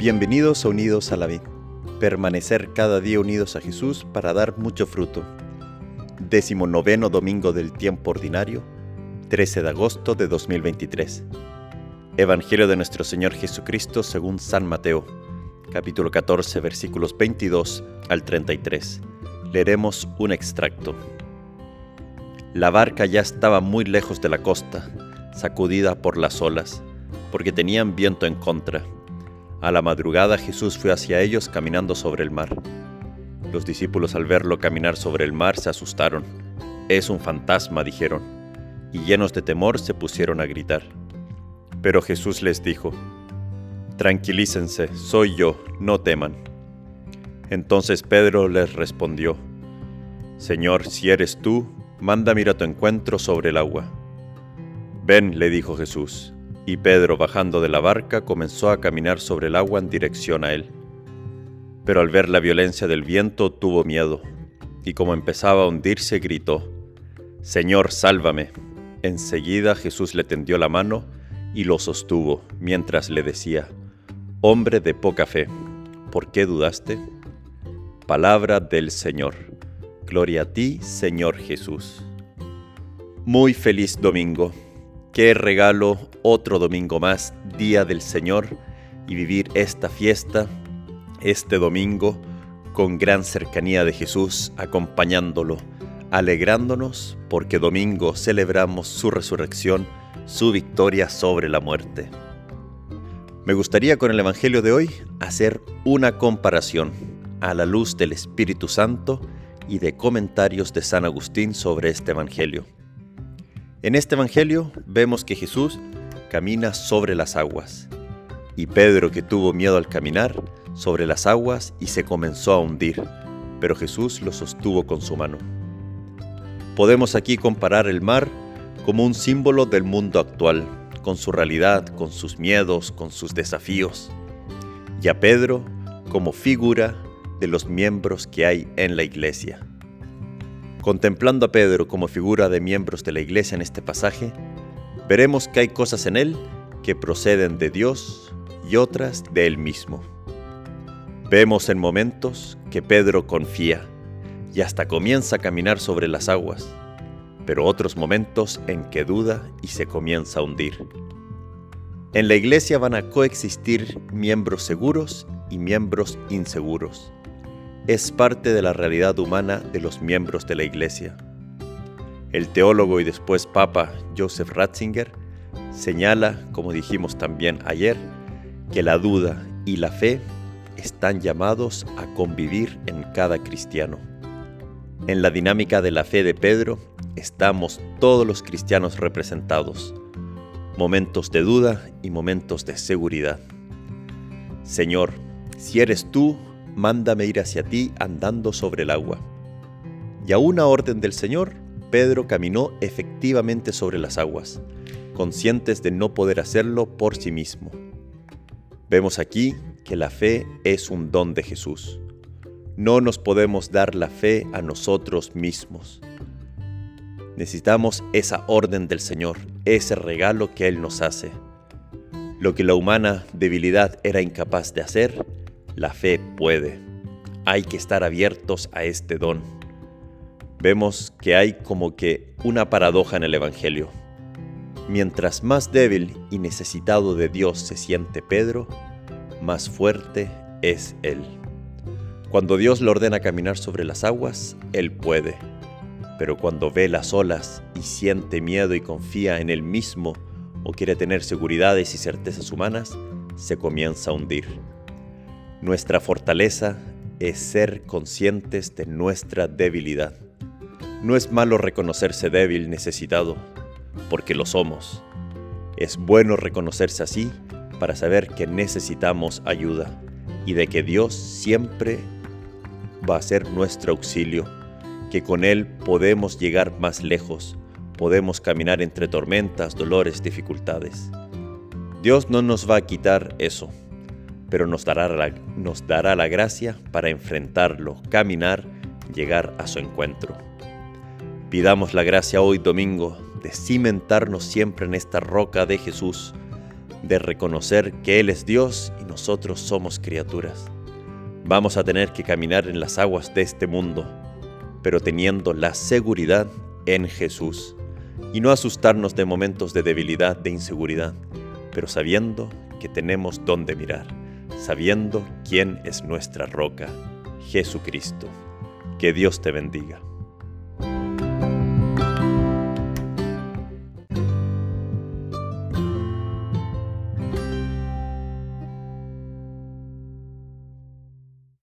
Bienvenidos a Unidos a la Vida. Permanecer cada día unidos a Jesús para dar mucho fruto. Décimo noveno domingo del tiempo ordinario, 13 de agosto de 2023. Evangelio de nuestro Señor Jesucristo según San Mateo, capítulo 14, versículos 22 al 33. Leeremos un extracto. La barca ya estaba muy lejos de la costa, sacudida por las olas, porque tenían viento en contra. A la madrugada Jesús fue hacia ellos caminando sobre el mar. Los discípulos al verlo caminar sobre el mar se asustaron. Es un fantasma, dijeron, y llenos de temor se pusieron a gritar. Pero Jesús les dijo, Tranquilícense, soy yo, no teman. Entonces Pedro les respondió, Señor, si eres tú, mándame ir a tu encuentro sobre el agua. Ven, le dijo Jesús, y Pedro, bajando de la barca, comenzó a caminar sobre el agua en dirección a él. Pero al ver la violencia del viento tuvo miedo, y como empezaba a hundirse, gritó, Señor, sálvame. Enseguida Jesús le tendió la mano y lo sostuvo, mientras le decía, Hombre de poca fe, ¿por qué dudaste? Palabra del Señor. Gloria a ti, Señor Jesús. Muy feliz domingo. Qué regalo otro domingo más, Día del Señor, y vivir esta fiesta, este domingo, con gran cercanía de Jesús, acompañándolo, alegrándonos porque domingo celebramos su resurrección, su victoria sobre la muerte. Me gustaría con el Evangelio de hoy hacer una comparación a la luz del Espíritu Santo y de comentarios de San Agustín sobre este Evangelio. En este Evangelio vemos que Jesús camina sobre las aguas y Pedro que tuvo miedo al caminar sobre las aguas y se comenzó a hundir, pero Jesús lo sostuvo con su mano. Podemos aquí comparar el mar como un símbolo del mundo actual, con su realidad, con sus miedos, con sus desafíos, y a Pedro como figura de los miembros que hay en la iglesia. Contemplando a Pedro como figura de miembros de la iglesia en este pasaje, veremos que hay cosas en él que proceden de Dios y otras de él mismo. Vemos en momentos que Pedro confía y hasta comienza a caminar sobre las aguas, pero otros momentos en que duda y se comienza a hundir. En la iglesia van a coexistir miembros seguros y miembros inseguros es parte de la realidad humana de los miembros de la Iglesia. El teólogo y después Papa Joseph Ratzinger señala, como dijimos también ayer, que la duda y la fe están llamados a convivir en cada cristiano. En la dinámica de la fe de Pedro estamos todos los cristianos representados, momentos de duda y momentos de seguridad. Señor, si eres tú, mándame ir hacia ti andando sobre el agua. Y a una orden del Señor, Pedro caminó efectivamente sobre las aguas, conscientes de no poder hacerlo por sí mismo. Vemos aquí que la fe es un don de Jesús. No nos podemos dar la fe a nosotros mismos. Necesitamos esa orden del Señor, ese regalo que Él nos hace. Lo que la humana debilidad era incapaz de hacer, la fe puede. Hay que estar abiertos a este don. Vemos que hay como que una paradoja en el Evangelio. Mientras más débil y necesitado de Dios se siente Pedro, más fuerte es Él. Cuando Dios le ordena caminar sobre las aguas, Él puede. Pero cuando ve las olas y siente miedo y confía en Él mismo o quiere tener seguridades y certezas humanas, se comienza a hundir. Nuestra fortaleza es ser conscientes de nuestra debilidad. No es malo reconocerse débil, necesitado, porque lo somos. Es bueno reconocerse así para saber que necesitamos ayuda y de que Dios siempre va a ser nuestro auxilio, que con Él podemos llegar más lejos, podemos caminar entre tormentas, dolores, dificultades. Dios no nos va a quitar eso pero nos dará, la, nos dará la gracia para enfrentarlo, caminar, llegar a su encuentro. Pidamos la gracia hoy domingo de cimentarnos siempre en esta roca de Jesús, de reconocer que Él es Dios y nosotros somos criaturas. Vamos a tener que caminar en las aguas de este mundo, pero teniendo la seguridad en Jesús y no asustarnos de momentos de debilidad, de inseguridad, pero sabiendo que tenemos dónde mirar, sabiendo quién es nuestra roca, Jesucristo. Que Dios te bendiga.